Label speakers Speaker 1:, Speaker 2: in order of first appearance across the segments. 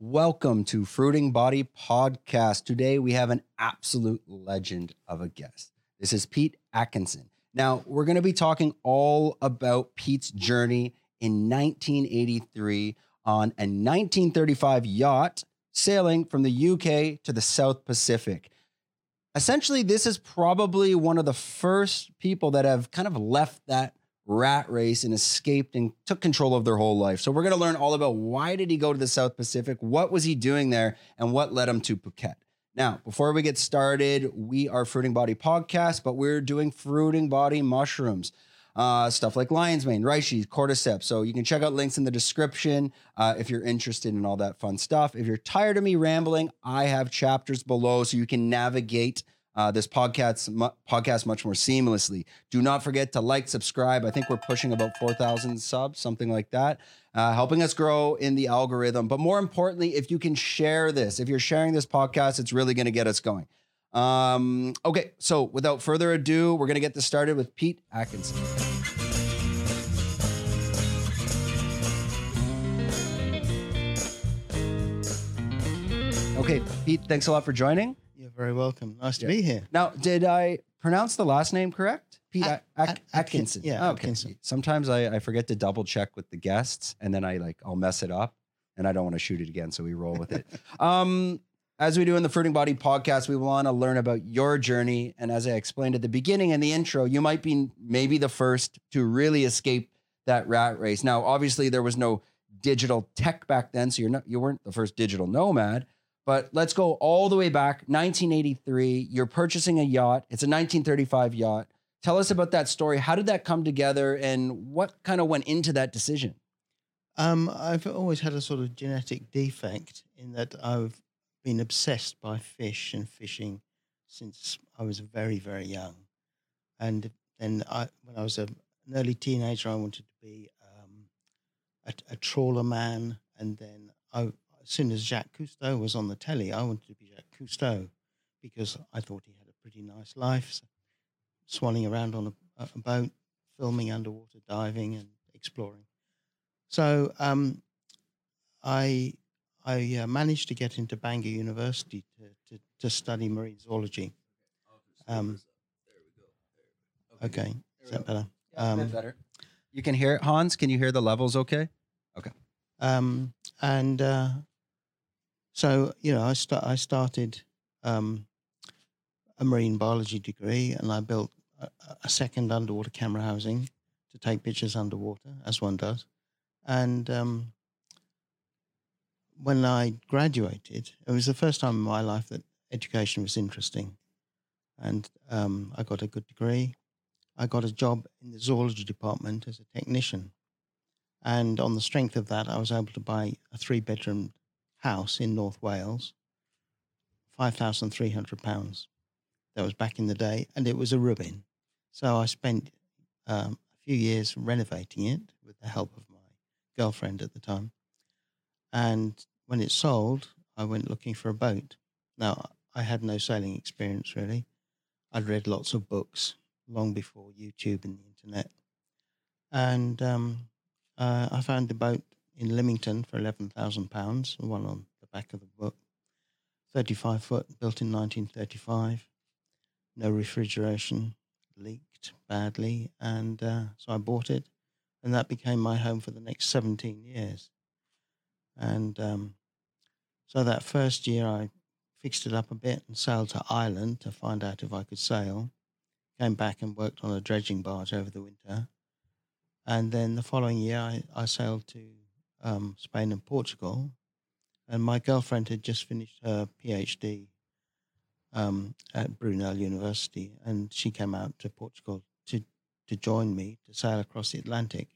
Speaker 1: Welcome to Fruiting Body Podcast. Today we have an absolute legend of a guest. This is Pete Atkinson. Now, we're going to be talking all about Pete's journey in 1983 on a 1935 yacht sailing from the UK to the South Pacific. Essentially, this is probably one of the first people that have kind of left that rat race and escaped and took control of their whole life. So we're going to learn all about why did he go to the South Pacific? What was he doing there and what led him to Phuket? Now, before we get started, we are Fruiting Body Podcast, but we're doing fruiting body mushrooms. Uh, stuff like lion's mane, reishi, cordyceps. So you can check out links in the description uh, if you're interested in all that fun stuff. If you're tired of me rambling, I have chapters below so you can navigate uh, this podcast mu- podcast much more seamlessly. Do not forget to like, subscribe. I think we're pushing about four thousand subs, something like that, uh, helping us grow in the algorithm. But more importantly, if you can share this, if you're sharing this podcast, it's really going to get us going. Um, okay, so without further ado, we're going to get this started with Pete Atkinson. Okay, Pete, thanks a lot for joining.
Speaker 2: Very welcome. Nice to be here.
Speaker 1: Now, did I pronounce the last name correct? Pete
Speaker 2: At-
Speaker 1: At-
Speaker 2: At-
Speaker 1: At- Atkinson.
Speaker 2: yeah,
Speaker 1: Oh, okay.
Speaker 2: Atkinson.
Speaker 1: Sometimes I, I forget to double check with the guests, and then I like I'll mess it up, and I don't want to shoot it again, so we roll with it. um, as we do in the Fruiting Body podcast, we want to learn about your journey, and as I explained at the beginning in the intro, you might be maybe the first to really escape that rat race. Now, obviously, there was no digital tech back then, so you're not you weren't the first digital nomad. But let's go all the way back, 1983. You're purchasing a yacht. It's a 1935 yacht. Tell us about that story. How did that come together, and what kind of went into that decision?
Speaker 2: Um, I've always had a sort of genetic defect in that I've been obsessed by fish and fishing since I was very, very young. And then I, when I was a, an early teenager, I wanted to be um, a, a trawler man. And then I, as soon as Jacques Cousteau was on the telly, I wanted to be Jacques Cousteau because I thought he had a pretty nice life, so swanning around on a, a boat, filming underwater diving and exploring. So um, I I uh, managed to get into Bangor University to, to, to study marine zoology. Um, okay, is that better?
Speaker 1: Yeah, a bit
Speaker 2: Um,
Speaker 1: better. You can hear it, Hans. Can you hear the levels? Okay.
Speaker 2: Um, and uh, so you know, I start I started um, a marine biology degree, and I built a, a second underwater camera housing to take pictures underwater, as one does. And um, when I graduated, it was the first time in my life that education was interesting, and um, I got a good degree. I got a job in the zoology department as a technician. And on the strength of that, I was able to buy a three bedroom house in North Wales, £5,300. That was back in the day, and it was a ruin. So I spent um, a few years renovating it with the help of my girlfriend at the time. And when it sold, I went looking for a boat. Now, I had no sailing experience really. I'd read lots of books long before YouTube and the internet. And um, uh, I found a boat in Lymington for eleven thousand pounds, the one on the back of the book, thirty-five foot, built in nineteen thirty-five, no refrigeration, leaked badly, and uh, so I bought it, and that became my home for the next seventeen years. And um, so that first year, I fixed it up a bit and sailed to Ireland to find out if I could sail. Came back and worked on a dredging barge over the winter. And then the following year, I, I sailed to um, Spain and Portugal. And my girlfriend had just finished her PhD um, at Brunel University, and she came out to Portugal to, to join me to sail across the Atlantic.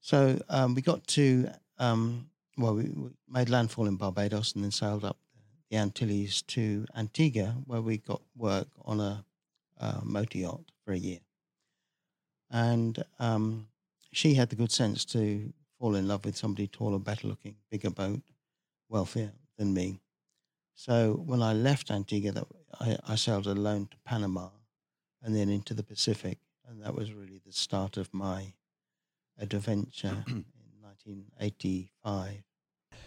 Speaker 2: So um, we got to, um, well, we, we made landfall in Barbados and then sailed up the Antilles to Antigua, where we got work on a, uh motor yacht for a year. And um, she had the good sense to fall in love with somebody taller, better looking, bigger boat, wealthier than me. So when I left Antigua, that I, I sailed alone to Panama and then into the Pacific. And that was really the start of my adventure in 1985.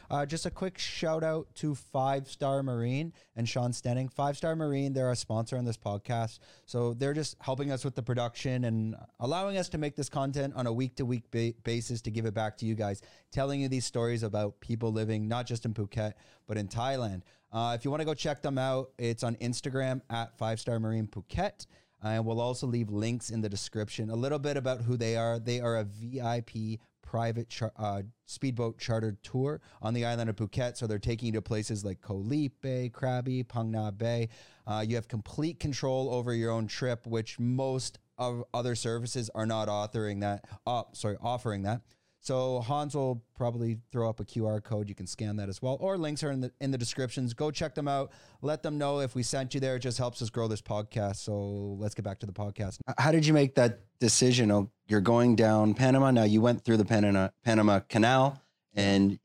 Speaker 1: Uh, just a quick shout out to Five Star Marine and Sean Stenning. Five Star Marine, they're a sponsor on this podcast. So they're just helping us with the production and allowing us to make this content on a week to week basis to give it back to you guys, telling you these stories about people living not just in Phuket, but in Thailand. Uh, if you want to go check them out, it's on Instagram at Five Star Marine Phuket. And we'll also leave links in the description. A little bit about who they are. They are a VIP private char- uh, speedboat chartered tour on the island of Phuket. So they're taking you to places like Koh Lipe Bay, Krabi, Phang Nga Bay. Uh, you have complete control over your own trip, which most of other services are not authoring that. Uh, sorry, offering that. So Hans will probably throw up a QR code. You can scan that as well, or links are in the in the descriptions. Go check them out. Let them know if we sent you there. It just helps us grow this podcast. So let's get back to the podcast. How did you make that decision? Oh, you're going down Panama now. You went through the Panama Panama Canal, and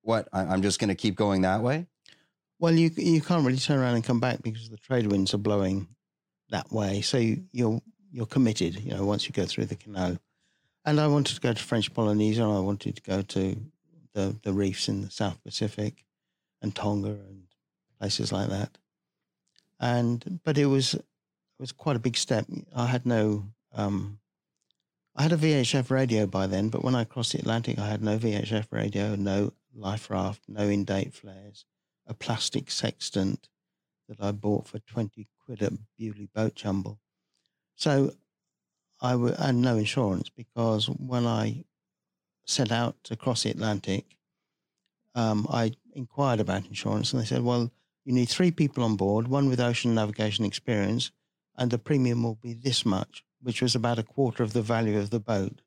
Speaker 1: what? I, I'm just going to keep going that way.
Speaker 2: Well, you you can't really turn around and come back because the trade winds are blowing that way. So you, you're you're committed. You know, once you go through the canal and I wanted to go to French Polynesia. I wanted to go to the, the reefs in the South Pacific and Tonga and places like that. And but it was it was quite a big step. I had no um, I had a VHF radio by then, but when I crossed the Atlantic, I had no VHF radio, no life raft, no in date flares, a plastic sextant that I bought for 20 quid at Beaulieu Boat Jumble. So I had no insurance because when I set out to cross the Atlantic, um, I inquired about insurance and they said, well, you need three people on board, one with ocean navigation experience, and the premium will be this much, which was about a quarter of the value of the boat.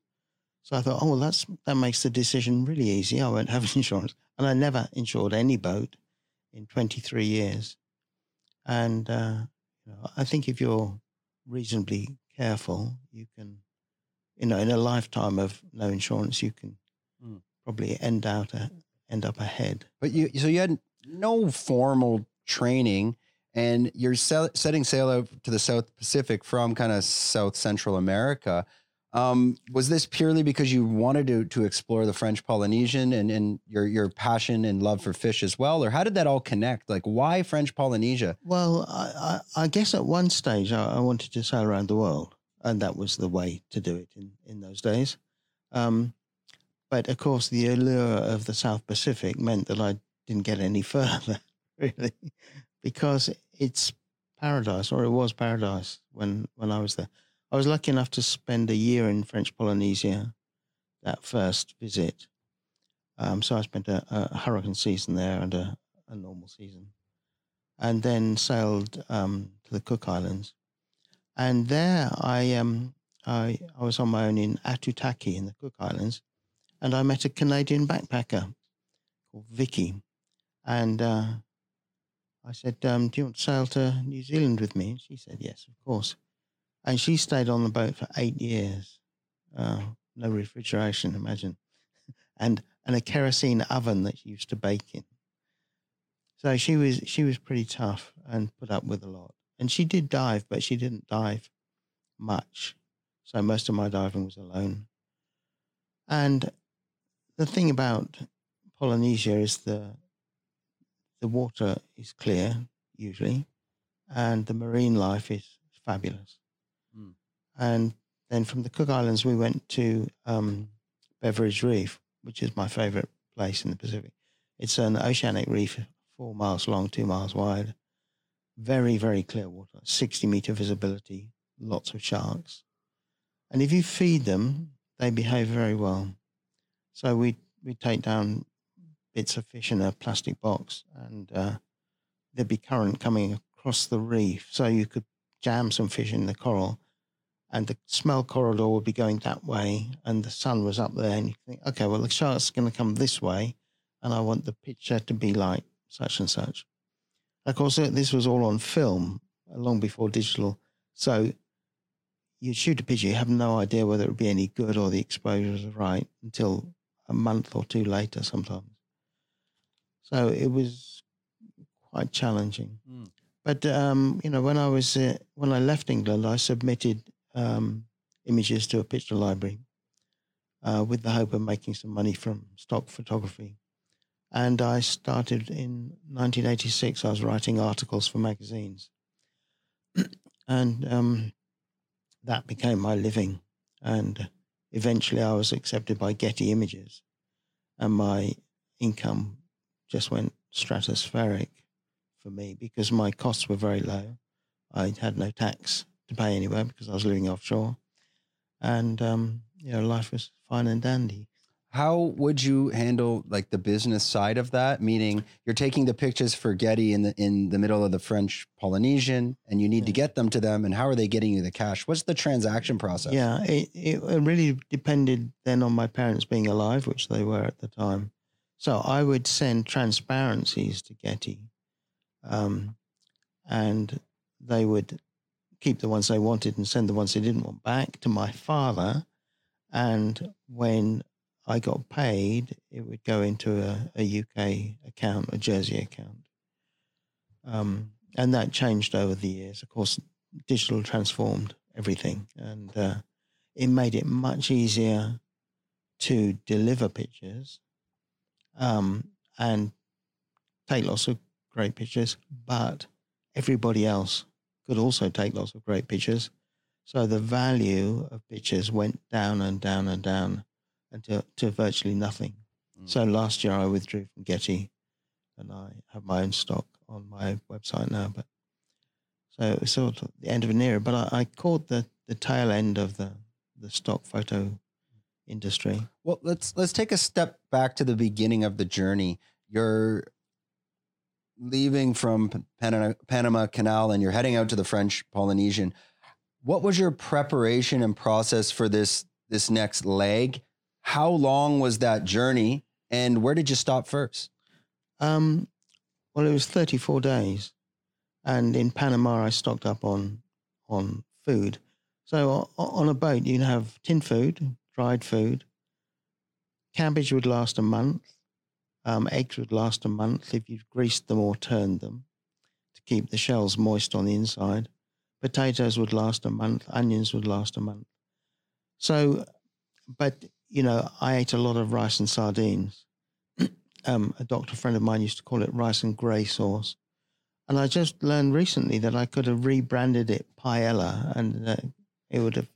Speaker 2: So I thought, oh, well, that's, that makes the decision really easy. I won't have insurance. And I never insured any boat in 23 years. And uh, I think if you're reasonably careful, you can, you know, in a lifetime of no insurance, you can mm. probably end out a, end up ahead.
Speaker 1: But you, so you had no formal training, and you're setting sail out to the South Pacific from kind of South Central America. Um, was this purely because you wanted to to explore the French Polynesian and, and your your passion and love for fish as well, or how did that all connect? Like, why French Polynesia?
Speaker 2: Well, I, I, I guess at one stage I, I, wanted to sail around the world, and that was the way to do it in in those days. Um, but of course, the allure of the South Pacific meant that I didn't get any further, really, because it's paradise, or it was paradise when when I was there. I was lucky enough to spend a year in French Polynesia that first visit. Um, so I spent a, a, hurricane season there and a, a normal season, and then sailed um, to the Cook Islands. And there I, um, I, I was on my own in Aitutaki in the Cook Islands, and I met a Canadian backpacker called Vicky. And uh, I said, um, Do you want to sail to New Zealand with me? And she said, Yes, of course. And she stayed on the boat for eight years. Uh, no refrigeration, imagine. and and a kerosene oven that she used to bake in. So she was she was pretty tough and put up with a lot. And she did dive, but she didn't dive much. So most of my diving was alone. And the thing about Polynesia is the the water is clear usually, and the marine life is fabulous. And then from the Cook Islands, we went to um, Beveridge Reef, which is my favorite place in the Pacific. It's an oceanic reef, four miles long, two miles wide. Very, very clear water, 60 meter visibility, lots of sharks. And if you feed them, they behave very well. So we, we take down bits of fish in a plastic box and uh, there'd be current coming across the reef. So you could jam some fish in the coral and the smell corridor would be going that way, and the sun was up there, and you think, okay, well, the shark's going to come this way, and I want the picture to be like such and such. Of course, this was all on film long before digital, so you shoot a picture, you have no idea whether it would be any good or the exposure is right until a month or two later, sometimes. So it was quite challenging. Mm. But um, you know, when I was uh, when I left England, I submitted um, images to a picture library uh, with the hope of making some money from stock photography. And I started in 1986. I was writing articles for magazines. and um, that became my living. And eventually I was accepted by Getty Images. And my income just went stratospheric for me because my costs were very low. I had no tax to pay anywhere because I was living offshore. And, um, you know, life was fine and dandy.
Speaker 1: How would you handle like the business side of that? Meaning you're taking the pictures for Getty in the in the middle of the French Polynesian and you need to get them to them and how are they getting you the cash? What's the transaction process?
Speaker 2: Yeah, it, it really depended then on my parents being alive, which they were at the time. So I would send transparencies to Getty um, and they would keep the ones they wanted and send the ones they didn't want back to my father. And when I got paid, it would go into a, a UK account, a Jersey account. Um, and that changed over the years. Of course, digital transformed everything, and uh, it made it much easier to deliver pictures um, and take lots of great pictures, but everybody else could also take lots of great pictures. So the value of pictures went down and down and down until to virtually nothing. Mm. So last year I withdrew from Getty, and I have my own stock on my website now. But so it was sort of the end of an era. But I, I caught the the tail end of the the stock photo industry.
Speaker 1: Well, let's let's take a step back to the beginning of the journey. You're leaving from Panama, Panama Canal and you're heading out to the French Polynesian. What was your preparation and process for this this next leg? How long was that journey, and where did you stop first?
Speaker 2: Um, well, it was 34 days, and in Panama I stocked up on on food. So on a boat, you have tin food, dried food. Cabbage would last a month. Um, eggs would last a month if you greased them or turned them to keep the shells moist on the inside. Potatoes would last a month. Onions would last a month. So, but you know, I ate a lot of rice and sardines. um, a doctor friend of mine used to call it rice and grey sauce. And I just learned recently that I could have rebranded it paella and uh, it would have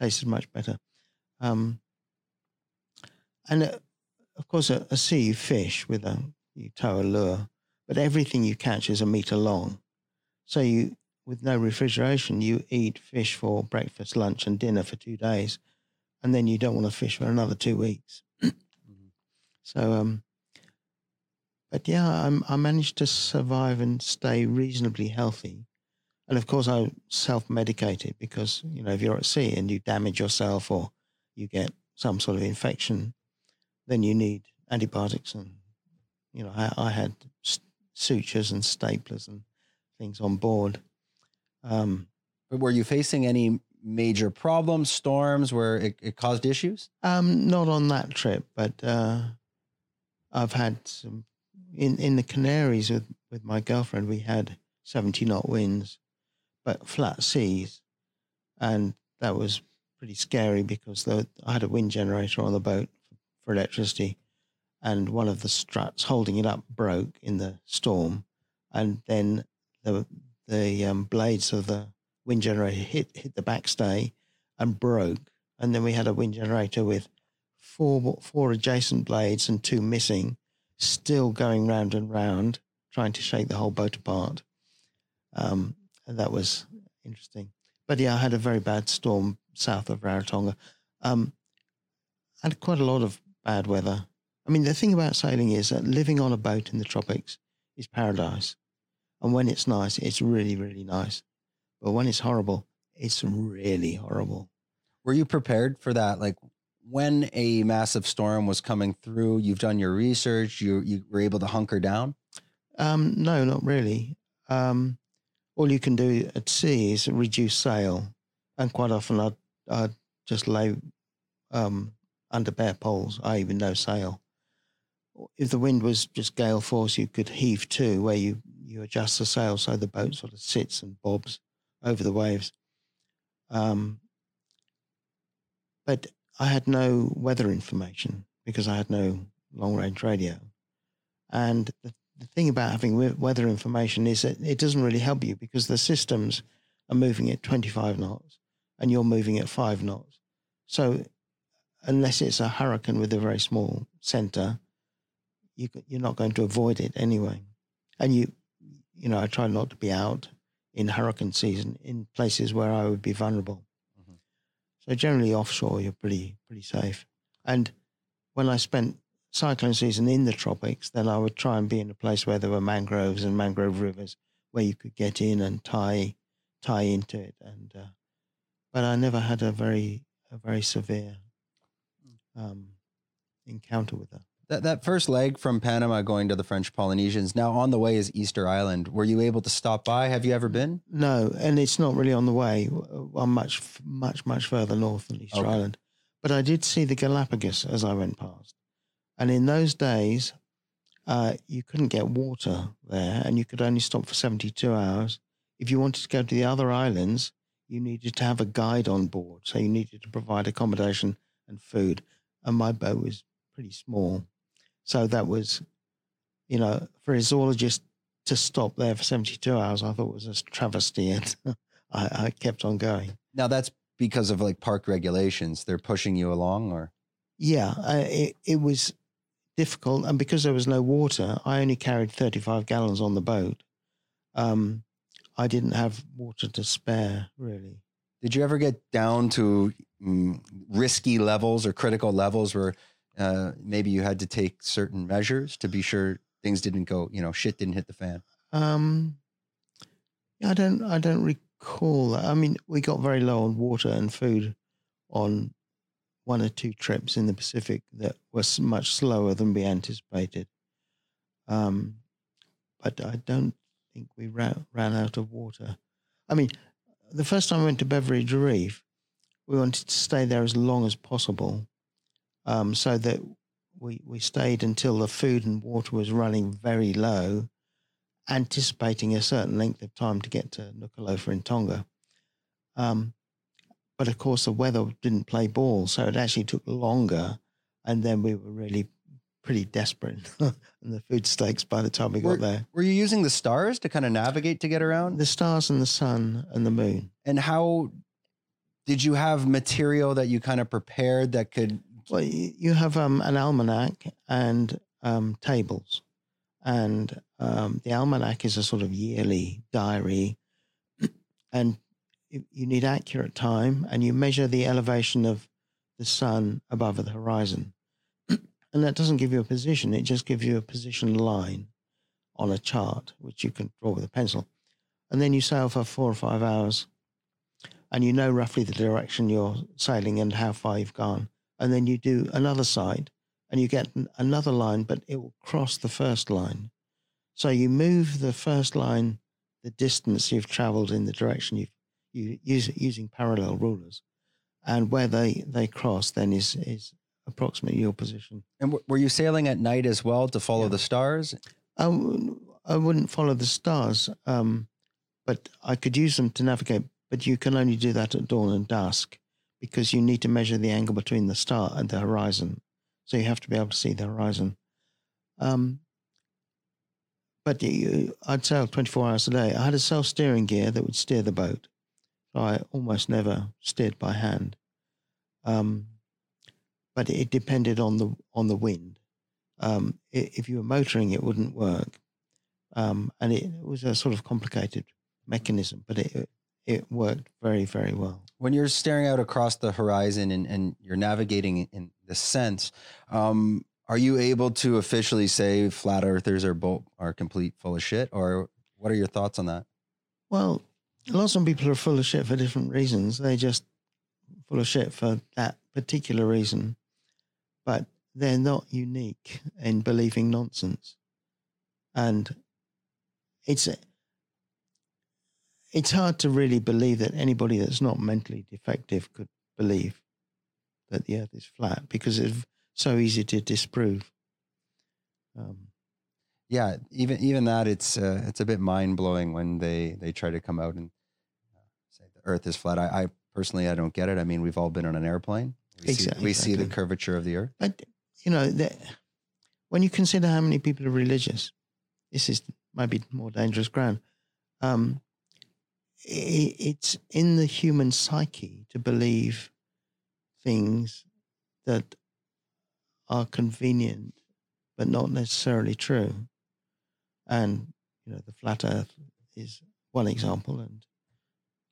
Speaker 2: tasted much better. Um, and uh, of course, a, a sea you fish with a you tow a lure, but everything you catch is a meter long. So you, with no refrigeration, you eat fish for breakfast, lunch, and dinner for two days, and then you don't want to fish for another two weeks. So, um, but yeah, I'm, I managed to survive and stay reasonably healthy. And of course, I self medicated because, you know, if you're at sea and you damage yourself or you get some sort of infection, then you need antibiotics. And, you know, I, I had sutures and staplers and things on board.
Speaker 1: Um, but were you facing any major problems, storms where it, it caused issues?
Speaker 2: Um, not on that trip, but uh, I've had some in in the Canaries with with my girlfriend. We had seventy knot winds, but flat seas, and that was pretty scary because the, I had a wind generator on the boat for electricity, and one of the struts holding it up broke in the storm, and then the the um, blades of the wind generator hit hit the backstay and broke, and then we had a wind generator with four four adjacent blades and two missing, still going round and round, trying to shake the whole boat apart. Um, and that was interesting. But yeah, I had a very bad storm south of Rarotonga. Um, had quite a lot of bad weather. I mean, the thing about sailing is that living on a boat in the tropics is paradise. And when it's nice, it's really, really nice. But when it's horrible, it's really horrible.
Speaker 1: Were you prepared for that? Like when a massive storm was coming through, you've done your research, you you were able to hunker down?
Speaker 2: Um, no, not really. Um, all you can do at sea is reduce sail, and quite often I'd, I'd just lay um, under bare poles, i.e., with no sail. If the wind was just gale force, you could heave to, where you, you adjust the sail so the boat sort of sits and bobs over the waves. Um, but I had no weather information because I had no long range radio. And the, the thing about having weather information is that it doesn't really help you because the systems are moving at 25 knots and you're moving at five knots. So unless it's a hurricane with a very small center, you, you're not going to avoid it anyway. And you, you know, I try not to be out in hurricane season in places where I would be vulnerable.
Speaker 1: Mhm.
Speaker 2: So generally offshore, you're pretty pretty safe. And when I spent cyclone season in the tropics, then I would try and be in a place where there were mangroves and mangrove rivers where you could get in and tie tie into it. And uh, but I never had a very a very severe um, encounter with that.
Speaker 1: That that first leg from Panama going to the French Polynesians. Now on the way is Easter Island. Were you able to stop by? Have you ever been?
Speaker 2: No, and it's not really on the way. I'm much, much, much further north than Easter
Speaker 1: Okay.
Speaker 2: Island. But I did see the Galapagos as I went past. And in those days, uh, you couldn't get water there and you could only stop for 72 hours. If you wanted to go to the other islands, you needed to have a guide on board. So you needed to provide accommodation and food. And my boat was pretty small. So that was, you know, for a zoologist to stop there for 72 hours, I thought was a travesty. And I, I kept on going.
Speaker 1: Now that's because of like park regulations. They're pushing you along, or
Speaker 2: Yeah, I, it, it was difficult. And because there was no water, I only carried 35 gallons on the boat. Um, I didn't have water to spare, really.
Speaker 1: Did you ever get down to mm, risky levels or critical levels where uh, maybe you had to take certain measures to be sure things didn't go, you know, shit didn't hit the fan?
Speaker 2: Um, I don't, I don't recall that. I mean, we got very low on water and food on one or two trips in the Pacific that were much slower than we anticipated. Um, but I don't think we ran, ran out of water. I mean, the first time we went to Beveridge Reef, we wanted to stay there as long as possible, um, so that we we stayed until the food and water was running very low, anticipating a certain length of time to get to Nuku'alofa in Tonga. Um, but of course, the weather didn't play ball, so it actually took longer, and then we were really pretty desperate, and the food stakes by the time we got there.
Speaker 1: Were you using the stars to kind of navigate to get around?
Speaker 2: The stars and the sun and the moon.
Speaker 1: And how did you have material that you kind of prepared that could?
Speaker 2: Well, you have um, an almanac and um, tables, and um, the almanac is a sort of yearly diary, and you need accurate time, and you measure the elevation of the sun above the horizon, and that doesn't give you a position; it just gives you a position line on a chart, which you can draw with a pencil, and then you sail for four or five hours, and you know roughly the direction you're sailing and how far you've gone. And then you do another side and you get another line, but it will cross the first line. So you move the first line the distance you've traveled in the direction you've you use using parallel rulers, and where they they cross then is is approximately your position.
Speaker 1: And w- were you sailing at night as well to follow
Speaker 2: Yeah.
Speaker 1: the stars?
Speaker 2: I, w- I wouldn't follow the stars, um, but I could use them to navigate. But you can only do that at dawn and dusk because you need to measure the angle between the star and the horizon. So you have to be able to see the horizon. Um, but you, I'd sail 24 hours a day. I had a self steering gear that would steer the boat. So I almost never steered by hand. Um, but it depended on the on the wind. Um, if you were motoring, it wouldn't work, um, and it, was a sort of complicated mechanism, but it it worked very very well.
Speaker 1: When you're staring out across the horizon and, and you're navigating in the sense, um, are you able to officially say flat earthers are both are complete full of shit, or what are your thoughts on that?
Speaker 2: Well, lots of people are full of shit for different reasons. They just full of shit for that particular reason, but they're not unique in believing nonsense. And it's it's hard to really believe that anybody that's not mentally defective could believe that the Earth is flat because it's so easy to disprove. Um,
Speaker 1: Yeah, even even that it's uh, it's a bit mind blowing when they they try to come out and uh, say the Earth is flat. I, I personally I don't get it. I mean, we've all been on an airplane. We, see, we see the curvature of the Earth.
Speaker 2: But you know, the, when you consider how many people are religious, this is maybe more dangerous ground. Um, it, it's in the human psyche to believe things that are convenient but not necessarily true. And you know, the flat Earth is one example, and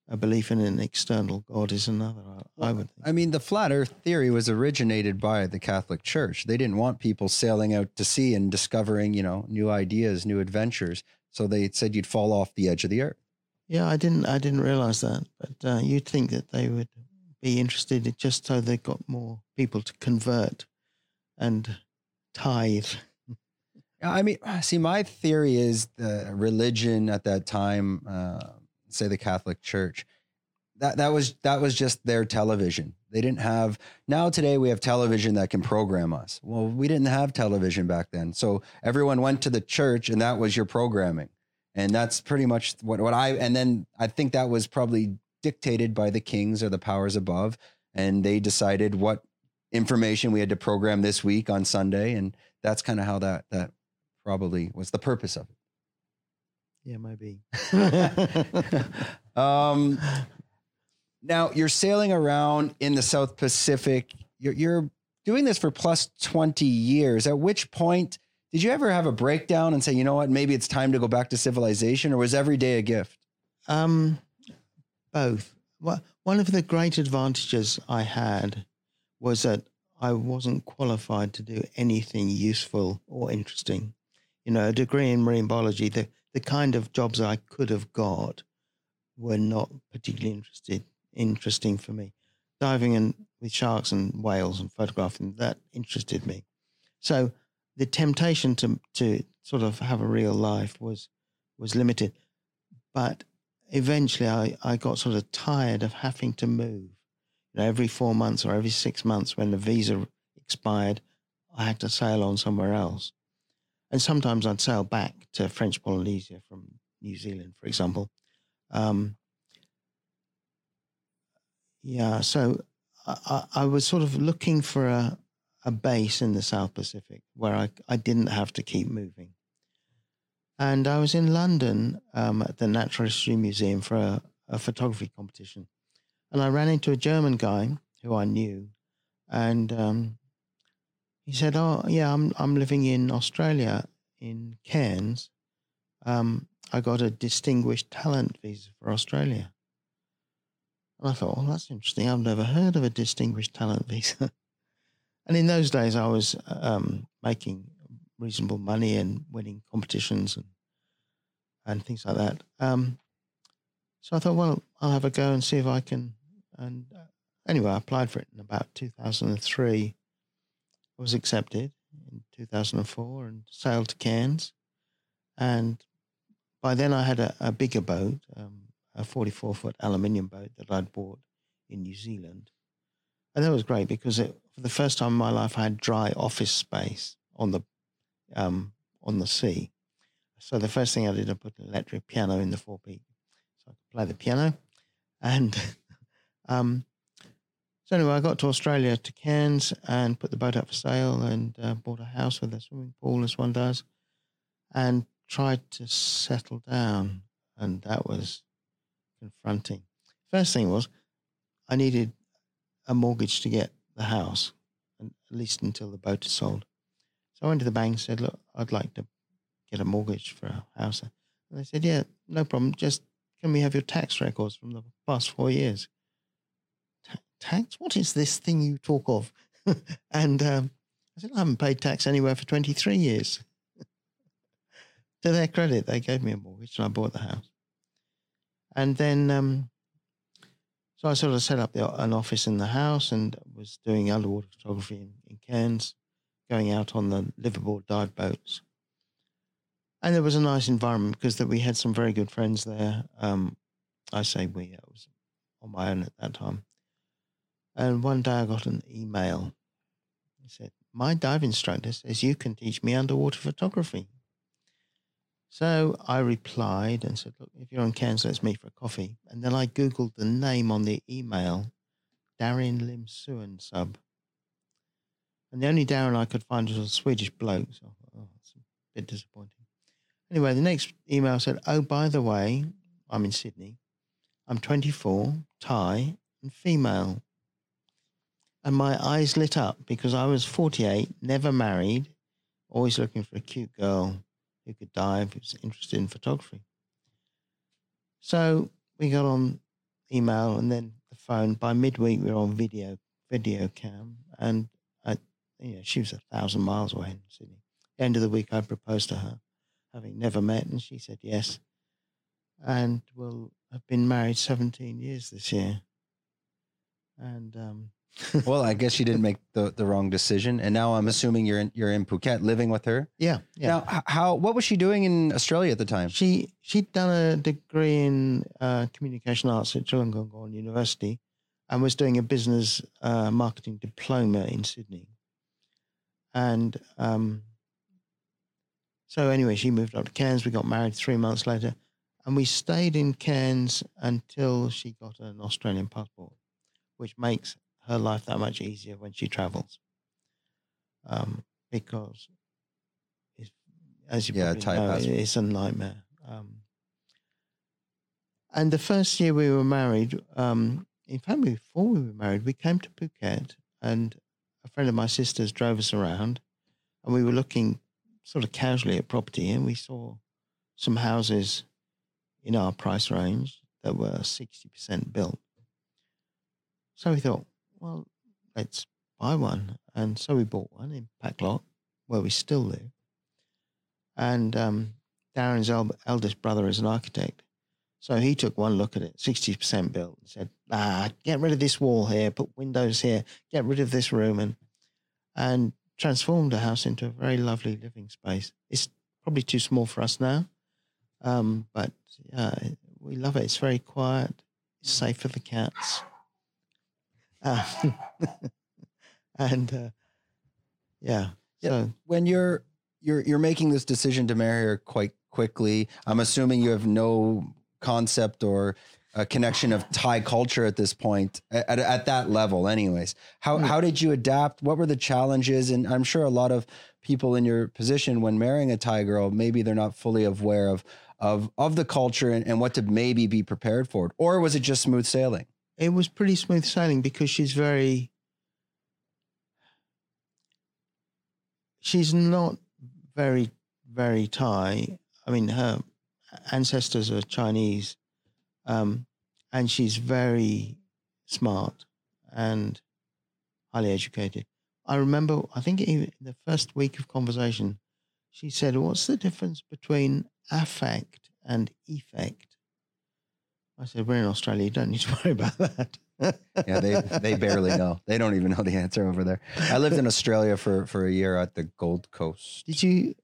Speaker 2: a belief in an external God is another. I, I would. Think.
Speaker 1: I mean, the flat Earth theory was originated by the Catholic Church. They didn't want people sailing out to sea and discovering, you know, new ideas, new adventures. So they said you'd fall off the edge of the earth.
Speaker 2: Yeah, I didn't. I didn't realize that, but uh, you'd think that they would be interested in just so they got more people to convert and tithe.
Speaker 1: I mean, see, my theory is the religion at that time, uh, say the Catholic Church, that that was that was just their television. They didn't have. Now today we have television that can program us. Well, we didn't have television back then, so everyone went to the church, and that was your programming, and that's pretty much what what I. And then I think that was probably dictated by the kings or the powers above, and they decided what information we had to program this week on Sunday, and that's kind of how that that probably was the purpose of it.
Speaker 2: Yeah, maybe.
Speaker 1: um, now you're sailing around in the South Pacific. You're, you're doing this for plus 20 years. At which point did you ever have a breakdown and say, you know what, maybe it's time to go back to civilization, or was every day a gift?
Speaker 2: Um, both. Well, one of the great advantages I had was that I wasn't qualified to do anything useful or interesting. You know, a degree in marine biology, the, the kind of jobs I could have got were not particularly interested interesting for me. Diving and with sharks and whales and photographing that interested me. So the temptation to to sort of have a real life was was limited. But eventually I, I got sort of tired of having to move. You know, every four months or every six months when the visa expired, I had to sail on somewhere else. And sometimes I'd sail back to French Polynesia from New Zealand, for example. Um, yeah, so I, I, was sort of looking for a, a base in the South Pacific where I, I didn't have to keep moving. And I was in London um, at the Natural History Museum for a, a, photography competition. And I ran into a German guy who I knew. And um, he said, Oh, yeah, I'm, I'm living in Australia, in Cairns. Um, I got a distinguished talent visa for Australia. And I thought, well, that's interesting. I've never heard of a distinguished talent visa. and in those days, I was um, making reasonable money and winning competitions and and things like that. Um, so I thought, well, I'll have a go and see if I can. And uh, anyway, I applied for it in about 2003. Was accepted in 2004 and sailed to Cairns. And by then, I had a, a bigger boat. Um, a 44 foot aluminium boat that I'd bought in New Zealand. And that was great because it, for the first time in my life, I had dry office space on the, um, on the sea. So the first thing I did, I put an electric piano in the four forepeak so I could play the piano. And um, so anyway, I got to Australia to Cairns and put the boat up for sale and uh, bought a house with a swimming pool, as one does, and tried to settle down. And that was confronting. First thing was, I needed a mortgage to get the house, and at least until the boat is sold. So I went to the bank and said, Look, I'd like to get a mortgage for a house. And they said, Yeah, no problem. Just can we have your tax records from the past four years? Tax? What is this thing you talk of? and um, I said, I haven't paid tax anywhere for 23 years. to their credit, they gave me a mortgage and I bought the house. And then, um, so I sort of set up the, an office in the house and was doing underwater photography in, in Cairns, going out on the liveaboard dive boats. And there was a nice environment because that we had some very good friends there. Um, I say we, I was on my own at that time. And one day I got an email. He said, My dive instructor says you can teach me underwater photography. So I replied and said, Look, if you're on Cairns, let's meet for a coffee. And then I Googled the name on the email, Darin Limsuansub. And the only Darin I could find was a Swedish bloke. So oh, a bit disappointing. Anyway, the next email said, Oh, by the way, I'm in Sydney. I'm 24, Thai, and female. And my eyes lit up because I was 48, never married, always looking for a cute girl who could dive, who was interested in photography. So we got on email and then the phone. By midweek, we were on video video cam, and I, you know, she was a thousand miles away in Sydney. End of the week, I proposed to her, having never met, and she said yes. And we'll have been married 17 years this year. And um,
Speaker 1: well, I guess you didn't make the, the wrong decision, and now I'm assuming you're in, you're in Phuket living with her.
Speaker 2: yeah, yeah.
Speaker 1: Now, how what was she doing in Australia at the time?
Speaker 2: She she'd done a degree in uh, communication arts at Chulalongkorn University, and was doing a business uh, marketing diploma in Sydney. And um, so anyway, she moved up to Cairns. We got married three months later, and we stayed in Cairns until she got an Australian passport, which makes her life that much easier when she travels. Um, because, it's, as you
Speaker 1: Yeah,
Speaker 2: probably know, it's a nightmare. Um, and the first year we were married, um, in fact, before we were married, we came to Phuket, and a friend of my sister's drove us around, and we were looking sort of casually at property, and we saw some houses in our price range that were 60% built. So we thought, well, let's buy one. And so we bought one in Pa Khlok, where we still live. And um, Darin's el- eldest brother is an architect. So he took one look at it, 60% built, and said, ah, get rid of this wall here, put windows here, get rid of this room, and, and transformed the house into a very lovely living space. It's probably too small for us now, um, but yeah, we love it. It's very quiet, it's safe for the cats. Uh, and uh, yeah,
Speaker 1: Yeah.
Speaker 2: so
Speaker 1: when you're you're you're making this decision to marry her quite quickly, I'm assuming you have no concept or a connection of Thai culture at this point at, at, at that level anyways. How
Speaker 2: Hmm.
Speaker 1: how did you adapt? What were the challenges? And I'm sure a lot of people in your position when marrying a Thai girl, maybe they're not fully aware of of of the culture and, and what to maybe be prepared for. Or was it just smooth sailing?
Speaker 2: It was pretty smooth sailing because she's very she's not very very thai. I mean her ancestors are chinese um, and she's very smart and highly educated. I remember i think in the first week of conversation she said what's the difference between affect and effect i said we're in australia you don't need to worry about that
Speaker 1: Yeah, they they barely know. They don't even know the answer over there. I lived in Australia for for a year at the Gold Coast.
Speaker 2: Did you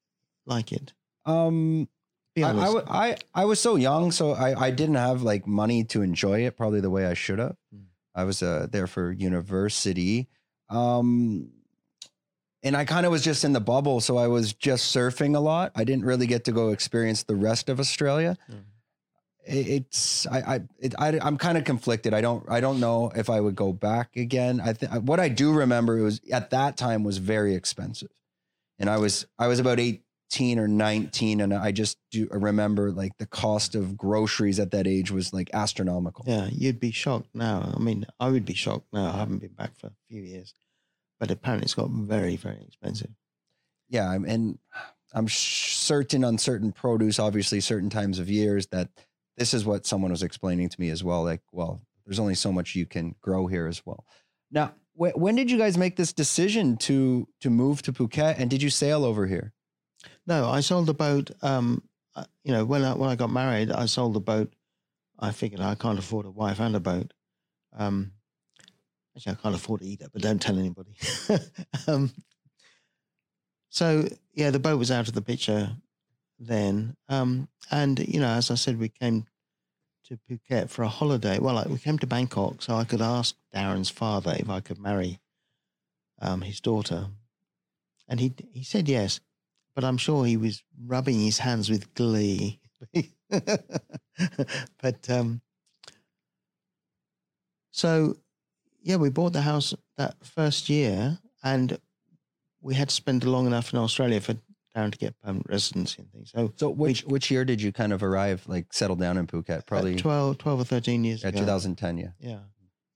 Speaker 2: like it?
Speaker 1: Um, I, I, I I was so young, so I I didn't have like money to enjoy it probably the way I should have.
Speaker 2: Mm.
Speaker 1: I was uh, there for university, um, and I kind of was just in the bubble, so I was just surfing a lot. I didn't really get to go experience the rest of Australia.
Speaker 2: Mm.
Speaker 1: It, it's I I, it, I I'm kind of conflicted. I don't I don't know if I would go back again. I think what I do remember it was at that time was very expensive, and I was I was about 18 or 19 and i just do remember like the cost of groceries at that age was like astronomical
Speaker 2: yeah, you'd be shocked now. I mean, I would be shocked now. I haven't been back for a few years, but apparently it's got very, very expensive.
Speaker 1: yeah I'm- and i'm certain on certain produce obviously certain times of years that this is what someone was explaining to me as well like well there's only so much you can grow here as well now wh- when did you guys make this decision to to move to phuket and did you sail over here
Speaker 2: No, I sold the boat. Um, uh, you know, when I when I got married, I sold the boat. I figured I can't afford a wife and a boat. Um, actually, I can't afford either, but don't tell anybody. um, so yeah, the boat was out of the picture then, um, and you know, as I said, we came to Phuket for a holiday. Well, we came to Bangkok, so I could ask Darin's father if I could marry um, his daughter, and he he said yes but I'm sure he was rubbing his hands with glee. but um, so, yeah, we bought the house that first year, and we had to spend long enough in Australia for To get permanent residency and things. So
Speaker 1: So which which year did you kind of arrive, like settle down in Phuket? Probably
Speaker 2: uh, 12, 12 or 13 years
Speaker 1: yeah,
Speaker 2: ago.
Speaker 1: 2010. Yeah.
Speaker 2: Yeah.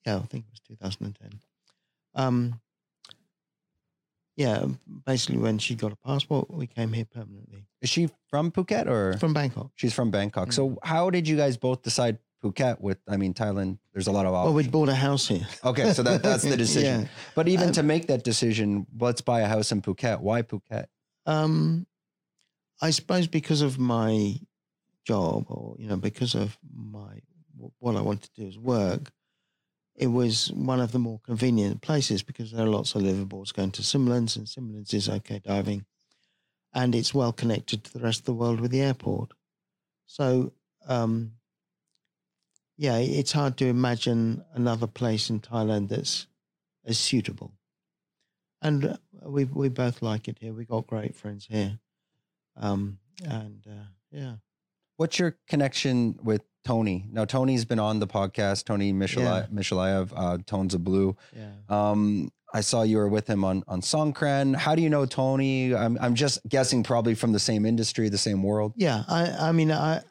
Speaker 2: Yeah, I think it was 2010. Um, yeah, basically when she got a passport, we came here permanently
Speaker 1: Is she from Phuket or
Speaker 2: from Bangkok.
Speaker 1: she's from Bangkok?
Speaker 2: Mm.
Speaker 1: So how did you guys both decide Phuket? With I mean Thailand, there's a lot of
Speaker 2: Well,
Speaker 1: options.
Speaker 2: we bought a house here.
Speaker 1: okay, so that that's the decision.
Speaker 2: yeah.
Speaker 1: But even
Speaker 2: Um,
Speaker 1: to make that decision, let's buy a house in Phuket. Why Phuket?
Speaker 2: Um, I suppose because of my job, or you know, because of my what I want to do is work. It was one of the more convenient places because there are lots of liveaboards going to Similans, and Similans is okay diving, and it's well connected to the rest of the world with the airport. So, um, yeah, it's hard to imagine another place in Thailand that's as suitable. And uh, we we both like it here. We got great friends here, um, and uh, yeah,
Speaker 1: What's your connection with Tony? Now Tony's been on the podcast. Tony Michalai- Michalayev, uh, Tones of Blue.
Speaker 2: yeah.
Speaker 1: Um, I saw you were with him on on Songkran. How do you know Tony? I'm I'm just guessing, probably from the same industry, the same world.
Speaker 2: Yeah, I, I mean, I,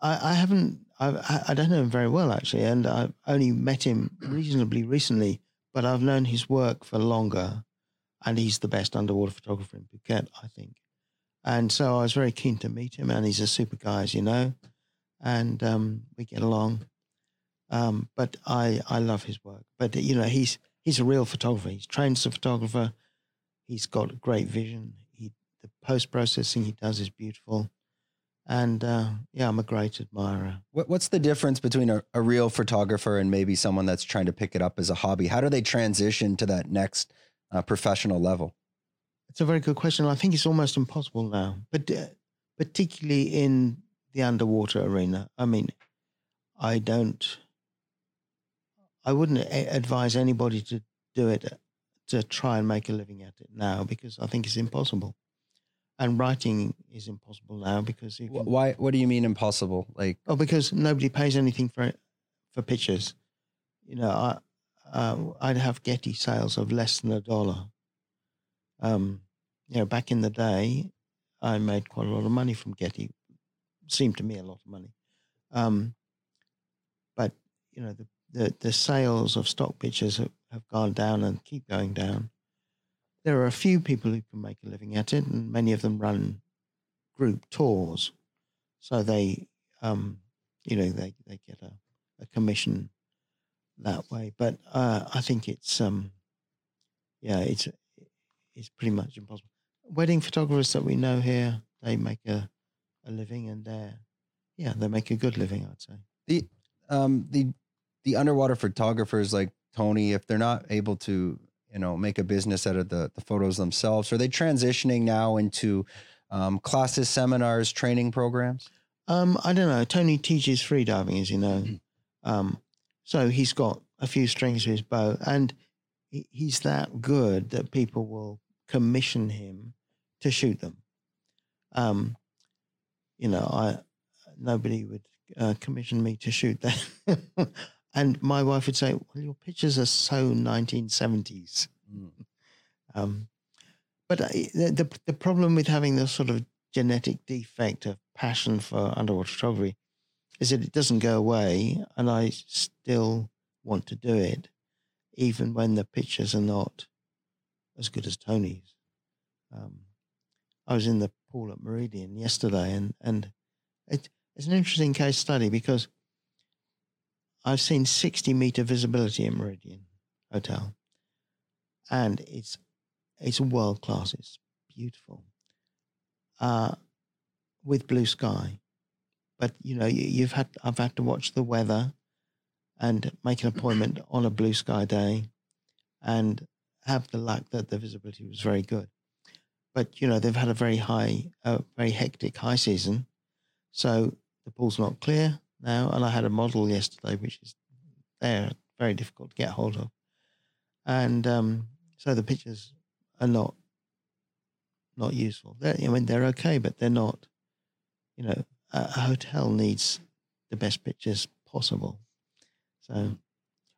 Speaker 2: I, I haven't, I, I don't know him very well actually, and I've only met him reasonably recently. But I've known his work for longer, and he's the best underwater photographer in Phuket, I think. And so I was very keen to meet him, and he's a super guy, as you know, and um, we get along. Um, but I, I love his work. But you know, he's he's a real photographer. He's trained as a photographer. He's got great vision. He the post processing he does is beautiful. And uh, yeah, I'm a great admirer.
Speaker 1: What, what's the difference between a, a real photographer and maybe someone that's trying to pick it up as a hobby? How do they transition to that next uh, professional level?
Speaker 2: It's a very good question. I think it's almost impossible now, but uh, particularly in the underwater arena. I mean, I don't, I wouldn't a- advise anybody to do it uh, to try and make a living at it now because I think it's impossible. And writing is impossible now because can,
Speaker 1: Why? What do you mean impossible? Like,
Speaker 2: Oh, because nobody pays anything for it, for pictures. You know, I uh, I'd have Getty sales of less than a dollar. Um, you know, back in the day, I made quite a lot of money from Getty. Seemed to me a lot of money. Um, but you know, the, the the sales of stock pictures have, have gone down and keep going down. There are a few people who can make a living at it, and many of them run group tours. So they um, you know, they, they get a, a commission that way. But uh, I think it's, um, yeah, it's, it's pretty much impossible. Wedding photographers that we know here, they make a, a living and they're, yeah, they make a good living, I'd say.
Speaker 1: the um the the underwater photographers like Tony, if they're not able to, you know, make a business out of the the photos themselves, are they transitioning now into um, classes, seminars, training programs?
Speaker 2: Um, I don't know. Tony teaches freediving, as you know. Um, so he's got a few strings to his bow, and he, he's that good that people will commission him to shoot them. Um, you know, I nobody would uh, commission me to shoot that, and my wife would say, "Well, your pictures are so 1970s."
Speaker 1: Mm.
Speaker 2: Um, but I- the, the problem with having this sort of genetic defect of passion for underwater photography is that it doesn't go away, and I still want to do it, even when the pictures are not as good as Tony's. Um, I was in the pool at Meridien yesterday, and and it, it's an interesting case study because I've seen sixty meter visibility in Meridien Hotel, and it's it's world class. It's beautiful, uh, with blue sky. But you know, you, you've had I've had to watch the weather, and make an appointment on a blue sky day, and have the luck that the visibility was very good. But you know, they've had a very high, uh, very hectic high season, so the pool's not clear now. And I had a model yesterday, which is there very difficult to get hold of, and um, so the pictures are not not useful. They're, I mean, they're okay, but they're not. You know, a, a hotel needs the best pictures possible. So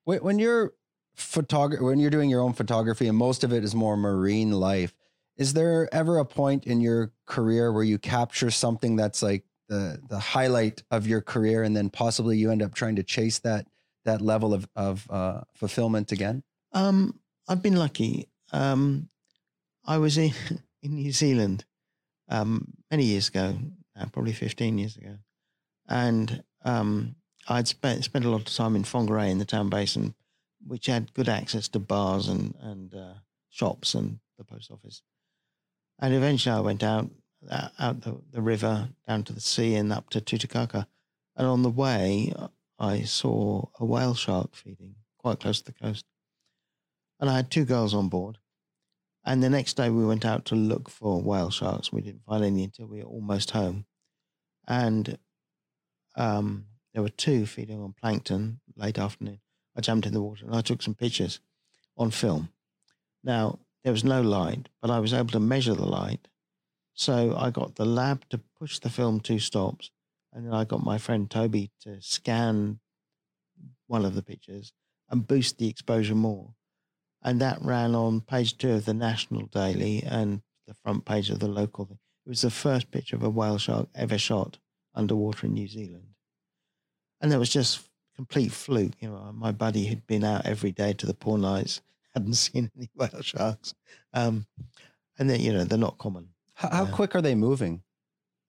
Speaker 1: When you're photography when you're doing your own photography and most of it is more marine life is there ever a point in your career where you capture something that's like the the highlight of your career and then possibly you end up trying to chase that that level of of uh, fulfillment again
Speaker 2: Um, I've been lucky. Um, I was in in New Zealand um, many years ago, uh, probably fifteen years ago, and um, I'd spent spent a lot of time in Whangarei in the town basin, which had good access to bars and and uh, shops and the post office. And eventually, I went out out the, the river down to the sea and up to Tutukaka, and on the way, I saw a whale shark feeding quite close to the coast and I had two girls on board. And the next day we went out to look for whale sharks. We didn't find any until we were almost home. And um, there were two feeding on plankton late afternoon. I jumped in the water and I took some pictures on film. Now, there was no light, but I was able to measure the light. So I got the lab to push the film two stops. And then I got my friend Toby to scan one of the pictures and boost the exposure more and that ran on page two of the National Daily and the front page of the local. It was the first picture of a whale shark ever shot underwater in New Zealand, and that was just complete fluke. You know, my buddy had been out every day to the Poor Knights, hadn't seen any whale sharks, um, and then you know they're not common.
Speaker 1: How, how
Speaker 2: Yeah.
Speaker 1: quick are they moving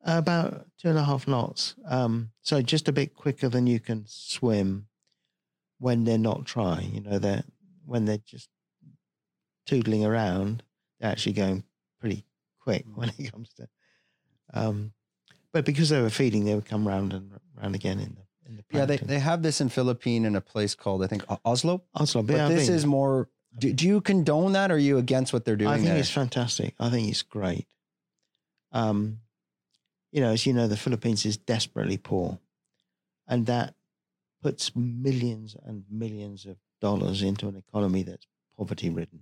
Speaker 2: About two and a half knots, um, so just a bit quicker than you can swim when they're not trying. You know, they're when they're just toodling around, they're actually going pretty quick when it comes to. Um, but because they were feeding, they would come round and round again in the the
Speaker 1: yeah they, they have this in philippine in a place called i think Oslob
Speaker 2: Oslob,
Speaker 1: but
Speaker 2: yeah,
Speaker 1: this is more do, do you condone that or are you against what they're doing
Speaker 2: I think
Speaker 1: there?
Speaker 2: it's fantastic. I think it's great. Um, you know, as you know, the Philippines is desperately poor, and that puts millions and millions of dollars into an economy that's poverty ridden.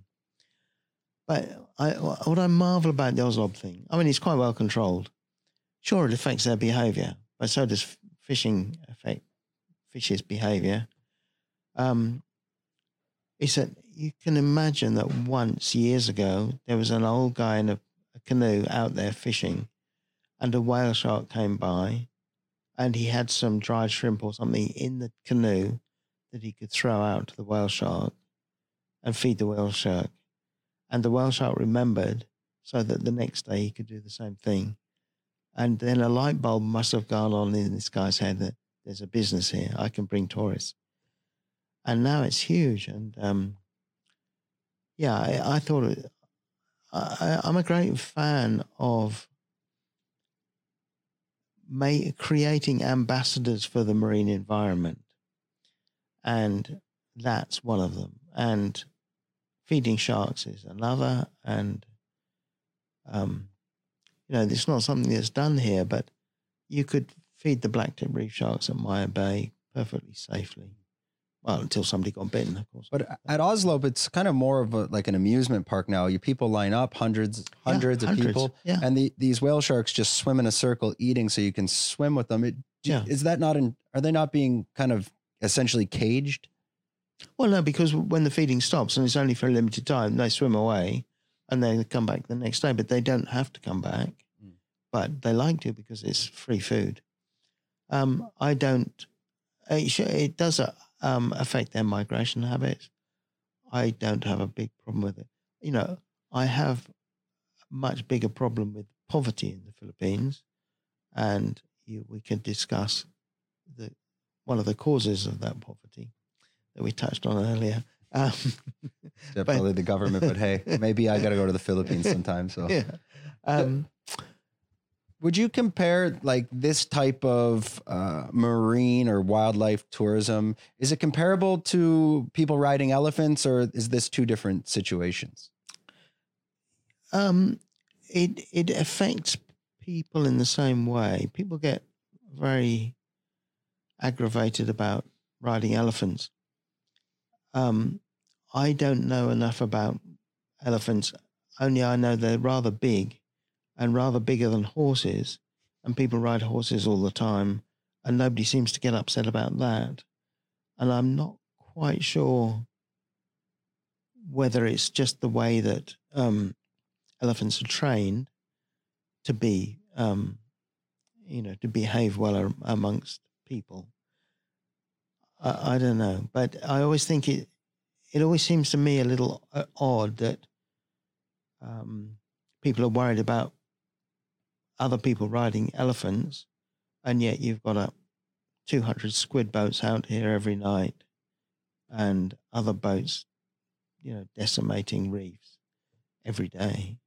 Speaker 2: But I, what I marvel about the Oslob thing, I mean, it's quite well controlled. Sure, it affects their behaviour, but so does fishing affect fish's behaviour. Um, is that you can imagine that once years ago there was an old guy in a, a canoe out there fishing, and a whale shark came by, and he had some dried shrimp or something in the canoe that he could throw out to the whale shark and feed the whale shark, and the whale shark remembered, so that the next day he could do the same thing, and then a light bulb must have gone on in this guy's head that there's a business here. I can bring tourists and now it's huge. And um, yeah, I, I thought it, I, I'm a great fan of ma- creating ambassadors for the marine environment, and that's one of them. And feeding sharks is another. And um, you know, it's not something that's done here, but you could feed the black-tip reef sharks at Maya Bay perfectly safely. Well, until somebody got bitten, of course.
Speaker 1: But at Oslob, it's kind of more of a, like an amusement park now. You people line up, hundreds,
Speaker 2: Yeah,
Speaker 1: hundreds of people,
Speaker 2: Yeah.
Speaker 1: and the, these whale sharks just swim in a circle, eating, so you can swim with them. It,
Speaker 2: Yeah.
Speaker 1: Is that not? In, are they not being kind of essentially caged?
Speaker 2: Well, no, because when the feeding stops and it's only for a limited time, they swim away and they come back the next day, but they don't have to come back.
Speaker 1: Mm.
Speaker 2: But they like to because it's free food. Um, I don't, it, it does uh, um, affect their migration habits. I don't have a big problem with it. You know, I have a much bigger problem with poverty in the Philippines, and you, we can discuss the one of the causes of that poverty that we touched on earlier. Um,
Speaker 1: Definitely the government, but hey, maybe I got to go to the Philippines sometime. So,
Speaker 2: yeah. Um,
Speaker 1: would you compare like this type of uh, marine or wildlife tourism? Is it comparable to people riding elephants, or is this two different situations?
Speaker 2: um, it it affects people in the same way. People get very aggravated about riding elephants. Um, I don't know enough about elephants. Only I know they're rather big, and rather bigger than horses. And people ride horses all the time, and nobody seems to get upset about that. And I'm not quite sure whether it's just the way that um, elephants are trained to be, um, you know, to behave well amongst people. I, I don't know, but I always think it. It always seems to me a little uh, odd that um, people are worried about other people riding elephants, and yet you've got a 200 squid boats out here every night, and other boats, you know, decimating reefs every day,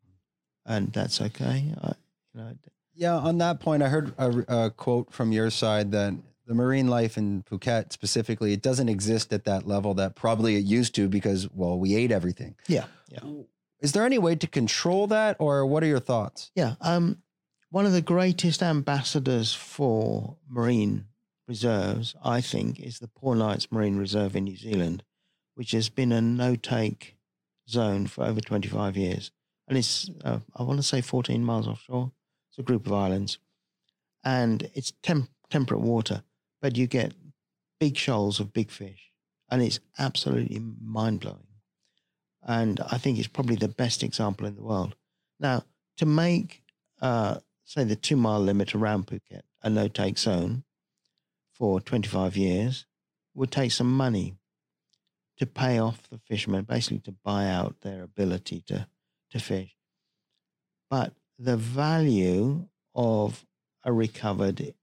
Speaker 2: and that's okay. I, you know,
Speaker 1: Yeah, on that point, I heard a, a quote from your side that the marine life in Phuket specifically, it doesn't exist at that level that probably it used to because, well, we ate everything.
Speaker 2: yeah, yeah.
Speaker 1: Is there any way to control that, or what are your thoughts?
Speaker 2: Yeah. Um, one of the greatest ambassadors for marine reserves, I think, is the Poor Knights Marine Reserve in New Zealand, which has been a no take zone for over 25 years. And it's, uh, I want to say, 14 miles offshore. It's a group of islands. And it's temp- temperate water, but you get big shoals of big fish. And it's absolutely mind blowing. And I think it's probably the best example in the world. Now, to make uh, say the two mile limit around Phuket, a no take zone for 25 years, would take some money to pay off the fishermen, basically to buy out their ability to, to fish. But the value of a recovered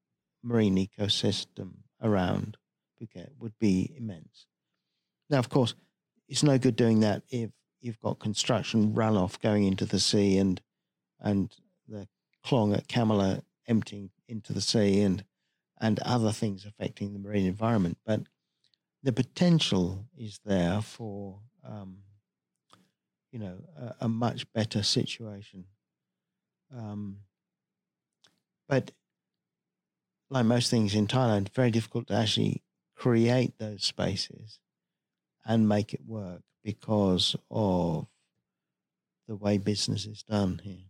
Speaker 2: marine ecosystem around Phuket would be immense. Now, of course, it's no good doing that if you've got construction runoff going into the sea and and clong at Kamala emptying into the sea and and other things affecting the marine environment. But the potential is there for um, you know a, a, much better situation. Um, but like most things in Thailand, very difficult to actually create those spaces and make it work because of the way business is done here.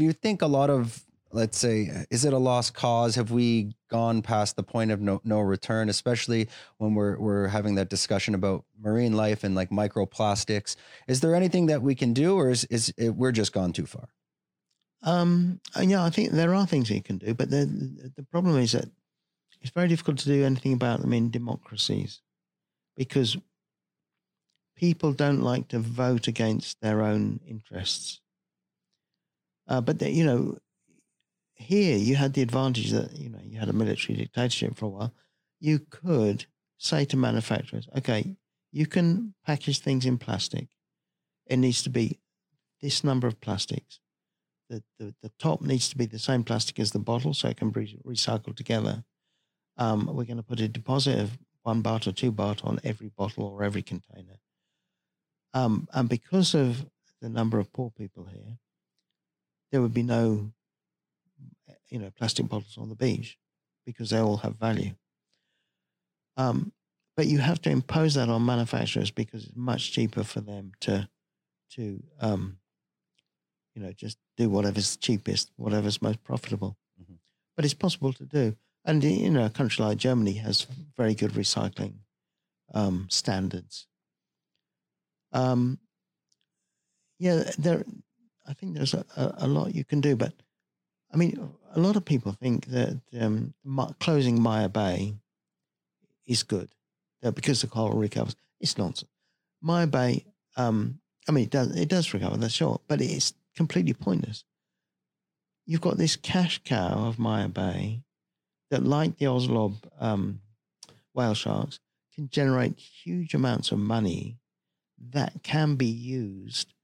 Speaker 1: Do you think a lot of, let's say, is it a lost cause? Have we gone past the point of no, no return, especially when we're, we're having that discussion about marine life and like microplastics? Is there anything that we can do or is, is it, we're just gone too far?
Speaker 2: Um, yeah, I think there are things you can do, but the, the problem is that it's very difficult to do anything about them in democracies because people don't like to vote against their own interests. Uh, but you know, here you had the advantage that you know you had a military dictatorship for a while. You could say to manufacturers, "Okay, you can package things in plastic. It needs to be this number of plastics. The, the, the top needs to be the same plastic as the bottle, so it can be recycled together. Um, we're going to put a deposit of one baht or two baht on every bottle or every container. Um, and because of the number of poor people here, there would be no, you know, plastic bottles on the beach because they all have value. Um, but you have to impose that on manufacturers because it's much cheaper for them to, to, um, you know, just do whatever's cheapest, whatever's most profitable. Mm-hmm. But it's possible to do, and you know, a country like Germany has very good recycling um, standards. Um, yeah, there. I think there's a, a, lot you can do, but I mean, a lot of people think that um, closing Maya Bay is good because the coral recovers. It's nonsense. Maya Bay, um, I mean, it does it does recover, that's sure, but it's completely pointless. You've got this cash cow of Maya Bay that, like the Oslob um, whale sharks, can generate huge amounts of money that can be used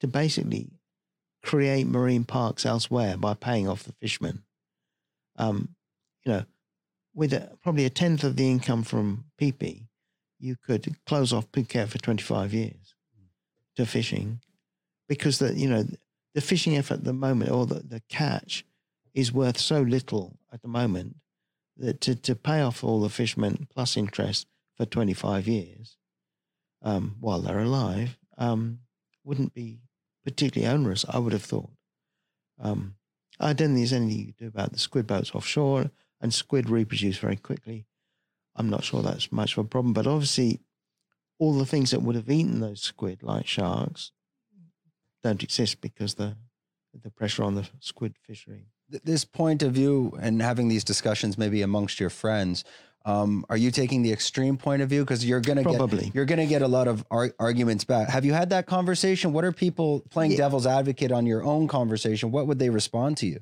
Speaker 2: to basically create marine parks elsewhere by paying off the fishermen. Um, you know, with a, probably a tenth of the income from Phi, you could close off Phuket for 25 years to fishing because the, you know, the fishing effort at the moment or the, the catch is worth so little at the moment that to, to pay off all the fishermen plus interest for 25 years um, while they're alive um, wouldn't be particularly onerous, I would have thought. Um, I don't think there's anything you can do about the squid boats offshore, and squid reproduce very quickly. I'm not sure that's much of a problem, but obviously, all the things that would have eaten those squid, like sharks, don't exist because the the pressure on the squid fishery.
Speaker 1: This point of view and having these discussions maybe amongst your friends, um, are you taking the extreme point of view? Because you're gonna get you're gonna get a lot of ar- arguments back. Have you had that conversation? What are people playing
Speaker 2: Yeah.
Speaker 1: devil's advocate on your own conversation? What would they respond to you?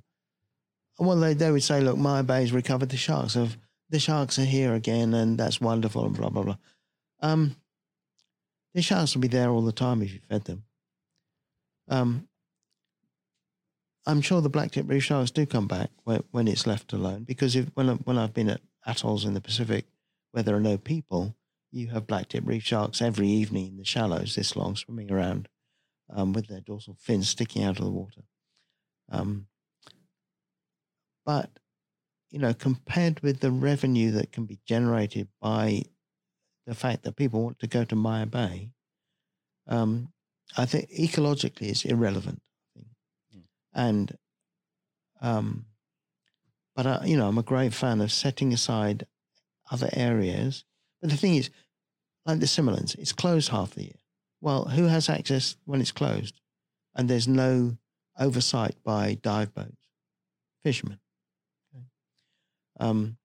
Speaker 2: Well, they, they would say, look, Maya Bay's recovered the sharks. Of the sharks are here again, and that's wonderful, and blah blah blah. Um, the sharks will be there all the time if you fed them. Um, I'm sure the black tip reef sharks do come back when, when it's left alone because if when I, when I've been at atolls in the Pacific where there are no people, you have black tip reef sharks every evening in the shallows this long swimming around um, with their dorsal fins sticking out of the water. Um, but you know, compared with the revenue that can be generated by the fact that people want to go to Maya Bay, um, I think ecologically it's irrelevant. I think.
Speaker 1: Mm.
Speaker 2: And, um, but I, you know, I'm a great fan of setting aside other areas. But the thing is, like the Similans, it's closed half the year. Well, who has access when it's closed? And there's no oversight by dive boats, fishermen. Okay. Um,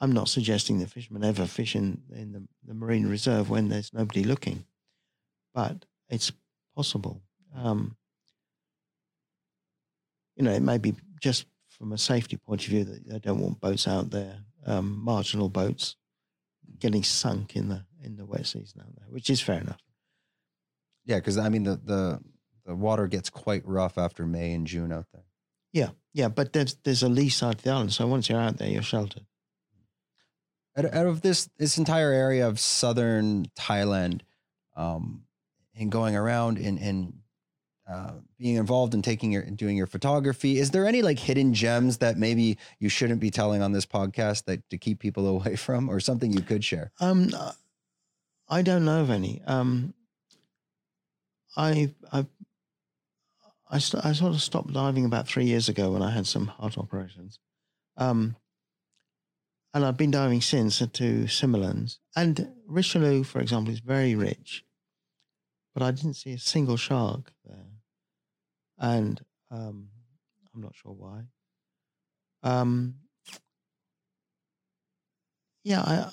Speaker 2: I'm not suggesting that fishermen ever fish in, in the, the marine reserve when there's nobody looking, but it's possible. Um, you know, it may be just from a safety point of view that they don't want boats out there, um, marginal boats, getting sunk in the in the wet season out there, which is fair enough.
Speaker 1: Yeah, because I mean the the the water gets quite rough after May and June out there.
Speaker 2: Yeah, yeah, but there's there's a lee side to the island, so once you're out there, you're sheltered.
Speaker 1: Out, out of this this entire area of southern Thailand, um, and going around and and uh, being involved in taking your doing your photography, is there any like hidden gems that maybe you shouldn't be telling on this podcast that to keep people away from, or something you could share?
Speaker 2: Um, I don't know of any. Um, I I I, st- I sort of stopped diving about three years ago when I had some heart operations. Um, and I've been diving since to Similans. And Richelieu, for example, is very rich, but I didn't see a single shark there. And um, I'm not sure why. Um, yeah, I,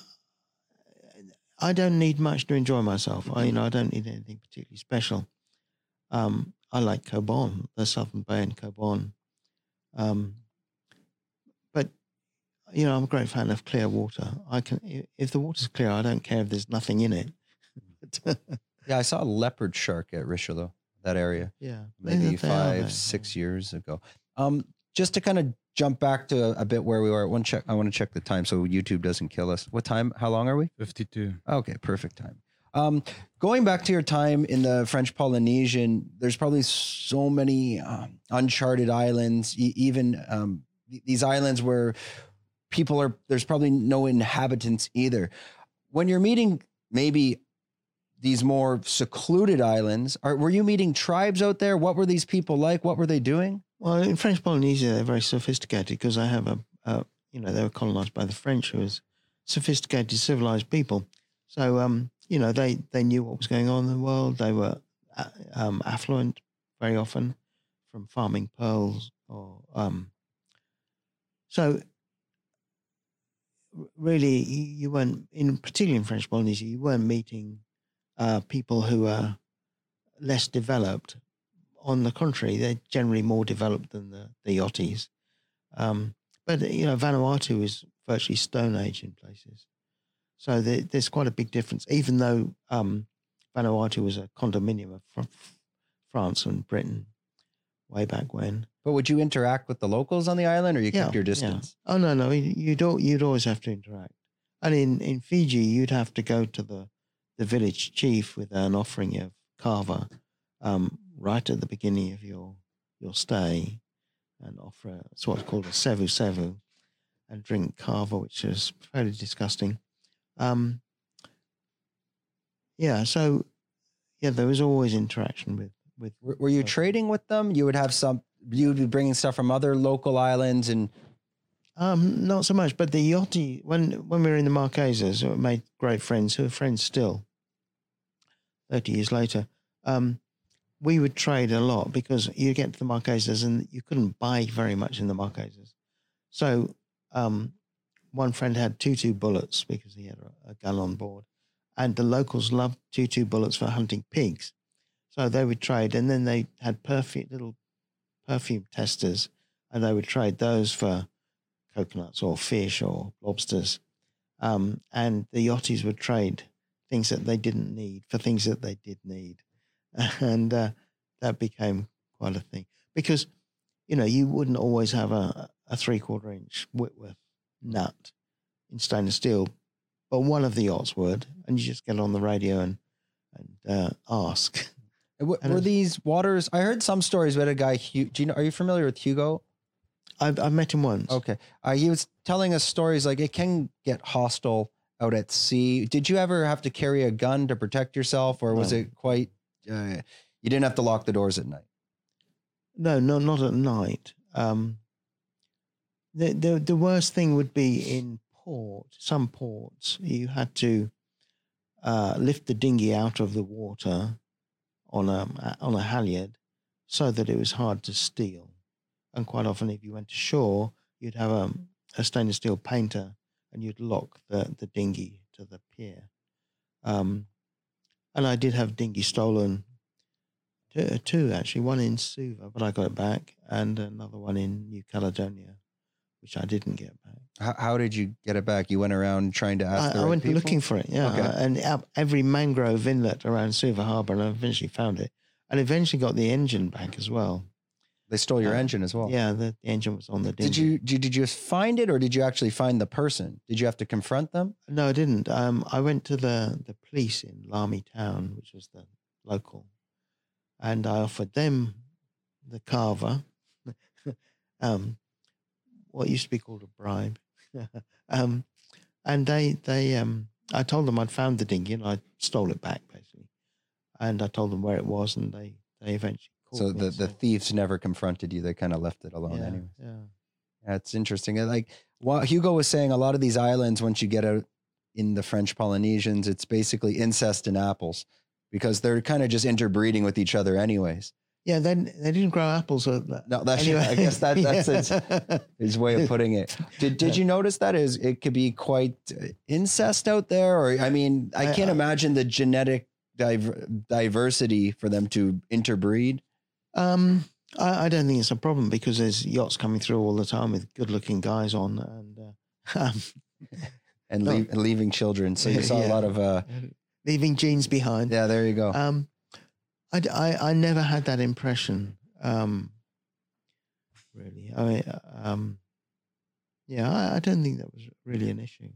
Speaker 2: I don't need much to enjoy myself. I, you know, I don't need anything particularly special. Um, I like Koh Bon, the Southern Bay and Koh Bon. Um, but you know, I'm a great fan of clear water. I can, if the water's clear, I don't care if there's nothing in it.
Speaker 1: Yeah, I saw a leopard shark at Richelieu, that area.
Speaker 2: yeah,
Speaker 1: maybe
Speaker 2: they- they
Speaker 1: five, six years ago. Um, just to kind of jump back to a, a bit where we were. One check. I want to check the time so YouTube doesn't kill us. What time? How long are we?
Speaker 3: 52.
Speaker 1: Okay, perfect time. Um, going back to your time in the French Polynesian, there's probably so many um, uncharted islands, e- even um, th- these islands where people are. There's probably no inhabitants either. When you're meeting maybe these more secluded islands, are were you meeting tribes out there? What were these people like? What were they doing?
Speaker 2: Well, in French Polynesia, they're very sophisticated because they have a, a, you know, they were colonized by the French, who was sophisticated, civilized people. So, um, you know, they they knew what was going on in the world. They were uh, um, affluent very often from farming pearls or um. So, really, you you weren't in particularly in French Polynesia, you weren't meeting uh, people who are less developed on the contrary, they're generally more developed than the, the yachties. Um, but, you know, Vanuatu is virtually Stone Age in places. So there, there's quite a big difference, even though um, Vanuatu was a condominium of fr- France and Britain way back when.
Speaker 1: But would you interact with the locals on the island, or you kept your distance?
Speaker 2: Oh, no, no. you- You'd, you'd always have to interact. And in, in Fiji, you'd have to go to the, the village chief with an offering of kava um, right at the beginning of your your stay and offer it's what's called a sevu sevu and drink kava, which is fairly disgusting. Um, yeah, so yeah, there was always interaction with with.
Speaker 1: Were, were you
Speaker 2: Okay.
Speaker 1: trading with them? You would have some. You would be bringing stuff from other local islands, and
Speaker 2: Um, not so much, but the yachty when when we were in the Marquesas, we made great friends who are friends still. 30 years later, um, we would trade a lot because you get to the Marquesas and you couldn't buy very much in the Marquesas. So um, one friend had two two bullets because he had a, a gun on board, and the locals loved two two bullets for hunting pigs. So they would trade, and then they had perfect little perfume testers, and they would trade those for coconuts or fish or lobsters. Um, and the yachties would trade things that they didn't need for things that they did need. And uh, that became quite a thing because, you know, you wouldn't always have a, a three quarter inch Whitworth nut in stainless steel, but one of the yachts would. And you just get on the radio and, and uh, ask.
Speaker 1: W-
Speaker 2: And
Speaker 1: were these waters? I heard some stories about a guy. Hu- Do you know? Are you familiar with Hugo?
Speaker 2: I've, I've met him once.
Speaker 1: Okay. Uh, he was telling us stories like it can get hostile out at sea. Did you ever have to carry a gun to protect yourself, or was
Speaker 2: No.
Speaker 1: it quite? Uh, you didn't have to lock the doors at night.
Speaker 2: No, no, not at night. Um, the, the the worst thing would be in port. Some ports, you had to uh, lift the dinghy out of the water on a on a halyard, so that it was hard to steal. And quite often, if you went to shore, you'd have a, a stainless steel painter, and you'd lock the the dinghy to the pier. Um, and I did have dinghy stolen Two, two actually, one in Suva, but I got it back, and another one in New Caledonia, which I didn't get back.
Speaker 1: How, how did you get it back? You went around trying to ask.
Speaker 2: I, I went
Speaker 1: people?
Speaker 2: looking for it, yeah,
Speaker 1: Okay.
Speaker 2: and every mangrove inlet around Suva Harbour, and I eventually found it, and eventually got the engine back as well.
Speaker 1: They stole your
Speaker 2: Uh,
Speaker 1: engine as well.
Speaker 2: Yeah, the, engine was on the dinghy.
Speaker 1: Did you did, did you find it or did you actually find the person? Did you have to confront them?
Speaker 2: No, I didn't. Um, I went to the the police in Lami Town, which was the local, and I offered them the kava, um, what used to be called a bribe, um, and they they um, I told them I'd found the dinghy and I stole it back basically, and I told them where it was, and they they eventually called
Speaker 1: So the, the thieves never confronted you. They kind of left it alone
Speaker 2: yeah,
Speaker 1: anyway.
Speaker 2: yeah.
Speaker 1: That's interesting. Like what Hugo was saying, a lot of these islands, once you get out in the French Polynesians, it's basically incest and apples because they're kind of just interbreeding with each other, anyways.
Speaker 2: Yeah, then they didn't grow apples.
Speaker 1: No, that's
Speaker 2: Anyway,
Speaker 1: I guess that that's his,
Speaker 2: yeah.
Speaker 1: his way of putting it. Did Did you notice that is it could be quite uh, incest out there? Or I mean, I
Speaker 2: I-
Speaker 1: can't
Speaker 2: I-
Speaker 1: imagine the genetic diver- diversity for them to interbreed.
Speaker 2: Um, I, I don't think it's a problem because there's yachts coming through all the time with good-looking guys on, and uh, um,
Speaker 1: And, leave, and leaving children, so you saw a lot of uh,
Speaker 2: leaving genes behind.
Speaker 1: yeah. There you go.
Speaker 2: Um, I I never had that impression. Um, really, I mean, uh, um, yeah, I, I don't think that was really an issue,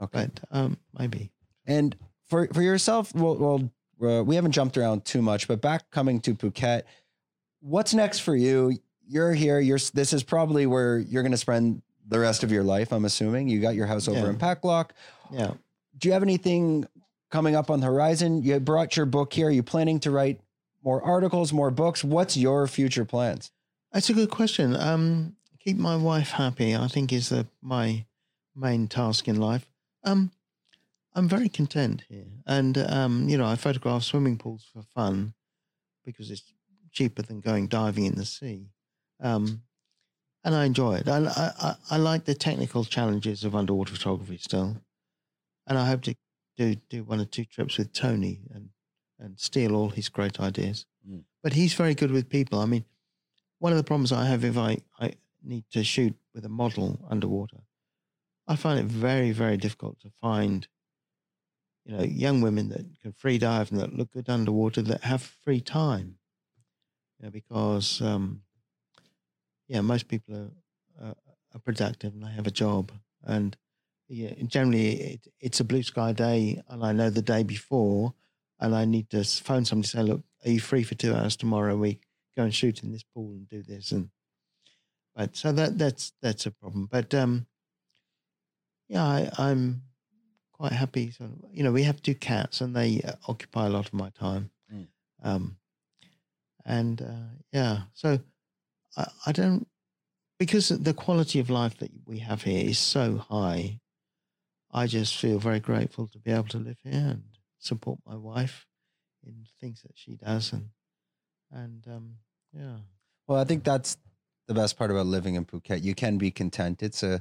Speaker 1: Okay.
Speaker 2: but um, maybe.
Speaker 1: And for for yourself, well, well uh, we haven't jumped around too much, but back coming to Phuket, what's next for you? You're here. You're this is probably where you're going to spend the rest of your life. I'm assuming you got your house over
Speaker 2: Yeah.
Speaker 1: in Pa Khlok.
Speaker 2: Yeah.
Speaker 1: Do you have anything coming up on the horizon? You brought your book here. Are you planning to write more articles, more books? What's your future plans?
Speaker 2: That's a good question. Um, keep my wife happy, I think, is the, my main task in life. Um, I'm very content here, and um, you know, I photograph swimming pools for fun because it's cheaper than going diving in the sea, um, and I enjoy it. I, I, I like the technical challenges of underwater photography still, and I hope to do do one or two trips with Tony and and steal all his great ideas.
Speaker 1: Mm.
Speaker 2: But he's very good with people. I mean one of the problems I have if I, I need to shoot with a model underwater, I find it very, very difficult to find, you know, young women that can free dive and that look good underwater that have free time. You know, because, um, yeah, most people are, uh, are productive and they have a job. And yeah, generally it, it's a blue sky day and I know the day before and I need to phone somebody to say, look, are you free for two hours tomorrow? We go and shoot in this pool and do this and but so that that's that's a problem but um yeah I, i'm quite happy you know we have two cats and they uh, occupy a lot of my time
Speaker 1: Mm.
Speaker 2: um and uh, yeah so I, I don't because the quality of life that we have here is so high i just feel very grateful to be able to live here and support my wife in things that she does, and and um, yeah,
Speaker 1: Well, I think that's the best part about living in Phuket. You can be content. It's a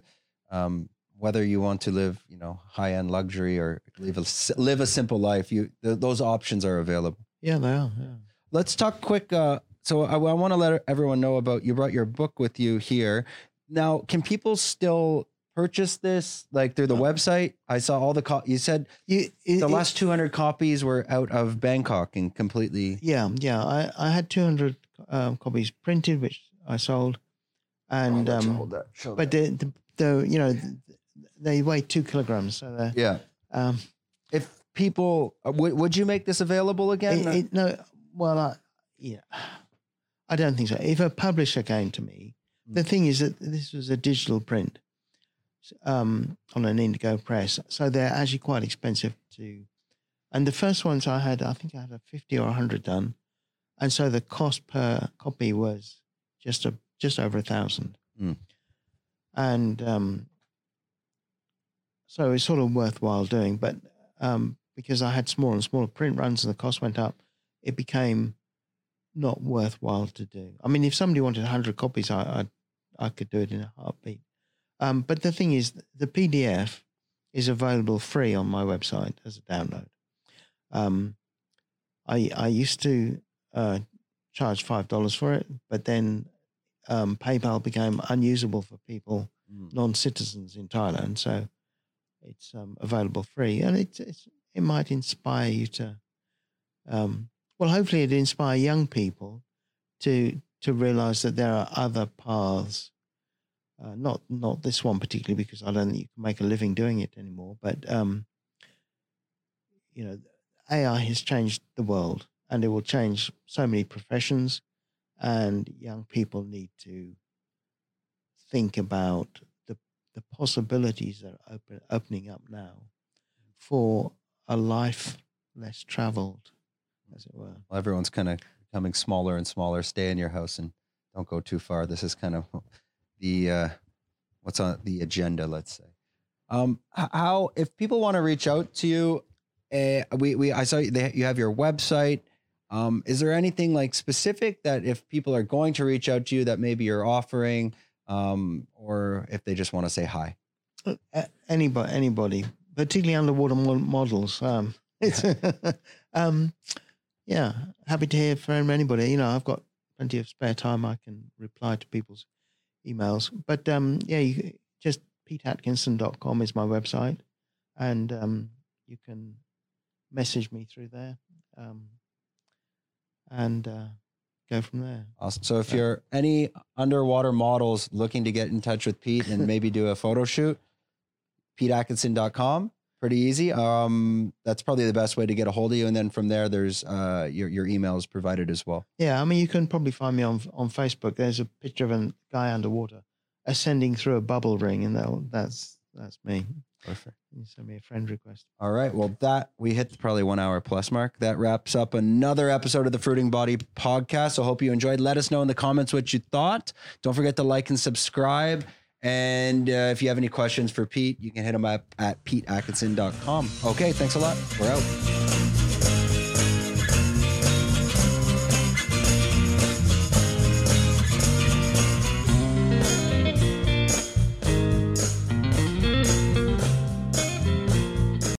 Speaker 1: um, whether you want to live, you know, high end luxury or live a live a simple life. You th- those options are available.
Speaker 2: yeah, they are. Yeah.
Speaker 1: Let's talk quick. Uh, so I, I want to let everyone know about you brought your book with you here. Now, can people still purchase this like through the
Speaker 2: Uh,
Speaker 1: website? I saw all the co- you said
Speaker 2: You, it,
Speaker 1: the last 200 copies were out of Bangkok and completely.
Speaker 2: Yeah, yeah. I, I had 200 um, copies printed, which I sold. And,
Speaker 1: Oh,
Speaker 2: um,
Speaker 1: that.
Speaker 2: But the, the, the, you know, they weigh two kilograms. So, they're,
Speaker 1: yeah.
Speaker 2: um,
Speaker 1: If people uh, would, would you make this available again?
Speaker 2: it, it, no, well, I, yeah, I don't think so. If a publisher came to me, the thing is that this was a digital print um, on an Indigo press. So they're actually quite expensive to, and the first ones I had, I think I had a 50 or 100 done. And so the cost per copy was just a just over a thousand.
Speaker 1: Mm.
Speaker 2: And um, so it's sort of worthwhile doing. But um, because I had smaller and smaller print runs and the cost went up, it became not worthwhile to do. I mean, if somebody wanted 100 copies, I, I, I could do it in a heartbeat. Um, but the thing is, the PDF is available free on my website as a download. Um, I, I used to uh, charge $5 for it, but then um, PayPal became unusable for people
Speaker 1: Mm.
Speaker 2: non-citizens in Thailand, so it's um, available free, and it it might inspire you to, um, well, hopefully it inspire young people to to realize that there are other paths, uh, not not this one particularly because I don't think you can make a living doing it anymore, but um, you know, AI has changed the world, and it will change so many professions, and young people need to think about the possibilities are open, opening up now for a life less traveled, as it were.
Speaker 1: Well, everyone's kind of becoming smaller and smaller. Stay in your house and don't go too far. This is kind of the uh, what's on the agenda, let's say. Um, how if people want to reach out to you, uh, we we I saw you, they, you have your website. Um, is there anything like specific that if people are going to reach out to you that maybe you're offering, um, or if they just want to say hi?
Speaker 2: Anybody, anybody, particularly underwater models. Um, it's, um, yeah, happy to hear from anybody. You know, I've got plenty of spare time. I can reply to people's emails. But um, yeah, you, just peteatkinson.com is my website, and um, you can message me through there, um, and uh, go from there.
Speaker 1: Awesome. So if you're any underwater models looking to get in touch with Pete and maybe do a photo shoot, peteatkinson.com. Pretty easy. Um, that's probably the best way to get a hold of you. And then from there, there's uh, your your email is provided as well.
Speaker 2: Yeah, I mean, you can probably find me on on Facebook. There's a picture of a guy underwater ascending through a bubble ring, and that's that's me.
Speaker 1: Perfect.
Speaker 2: You send me a friend request.
Speaker 1: All right. Well, that we hit the probably one hour plus mark. That wraps up another episode of the Fruiting Body podcast. So hope you enjoyed. Let us know in the comments what you thought. Don't forget to like and subscribe. And uh, if you have any questions for Pete, you can hit him up at peteatkinson.com. Okay. Thanks a lot. We're out.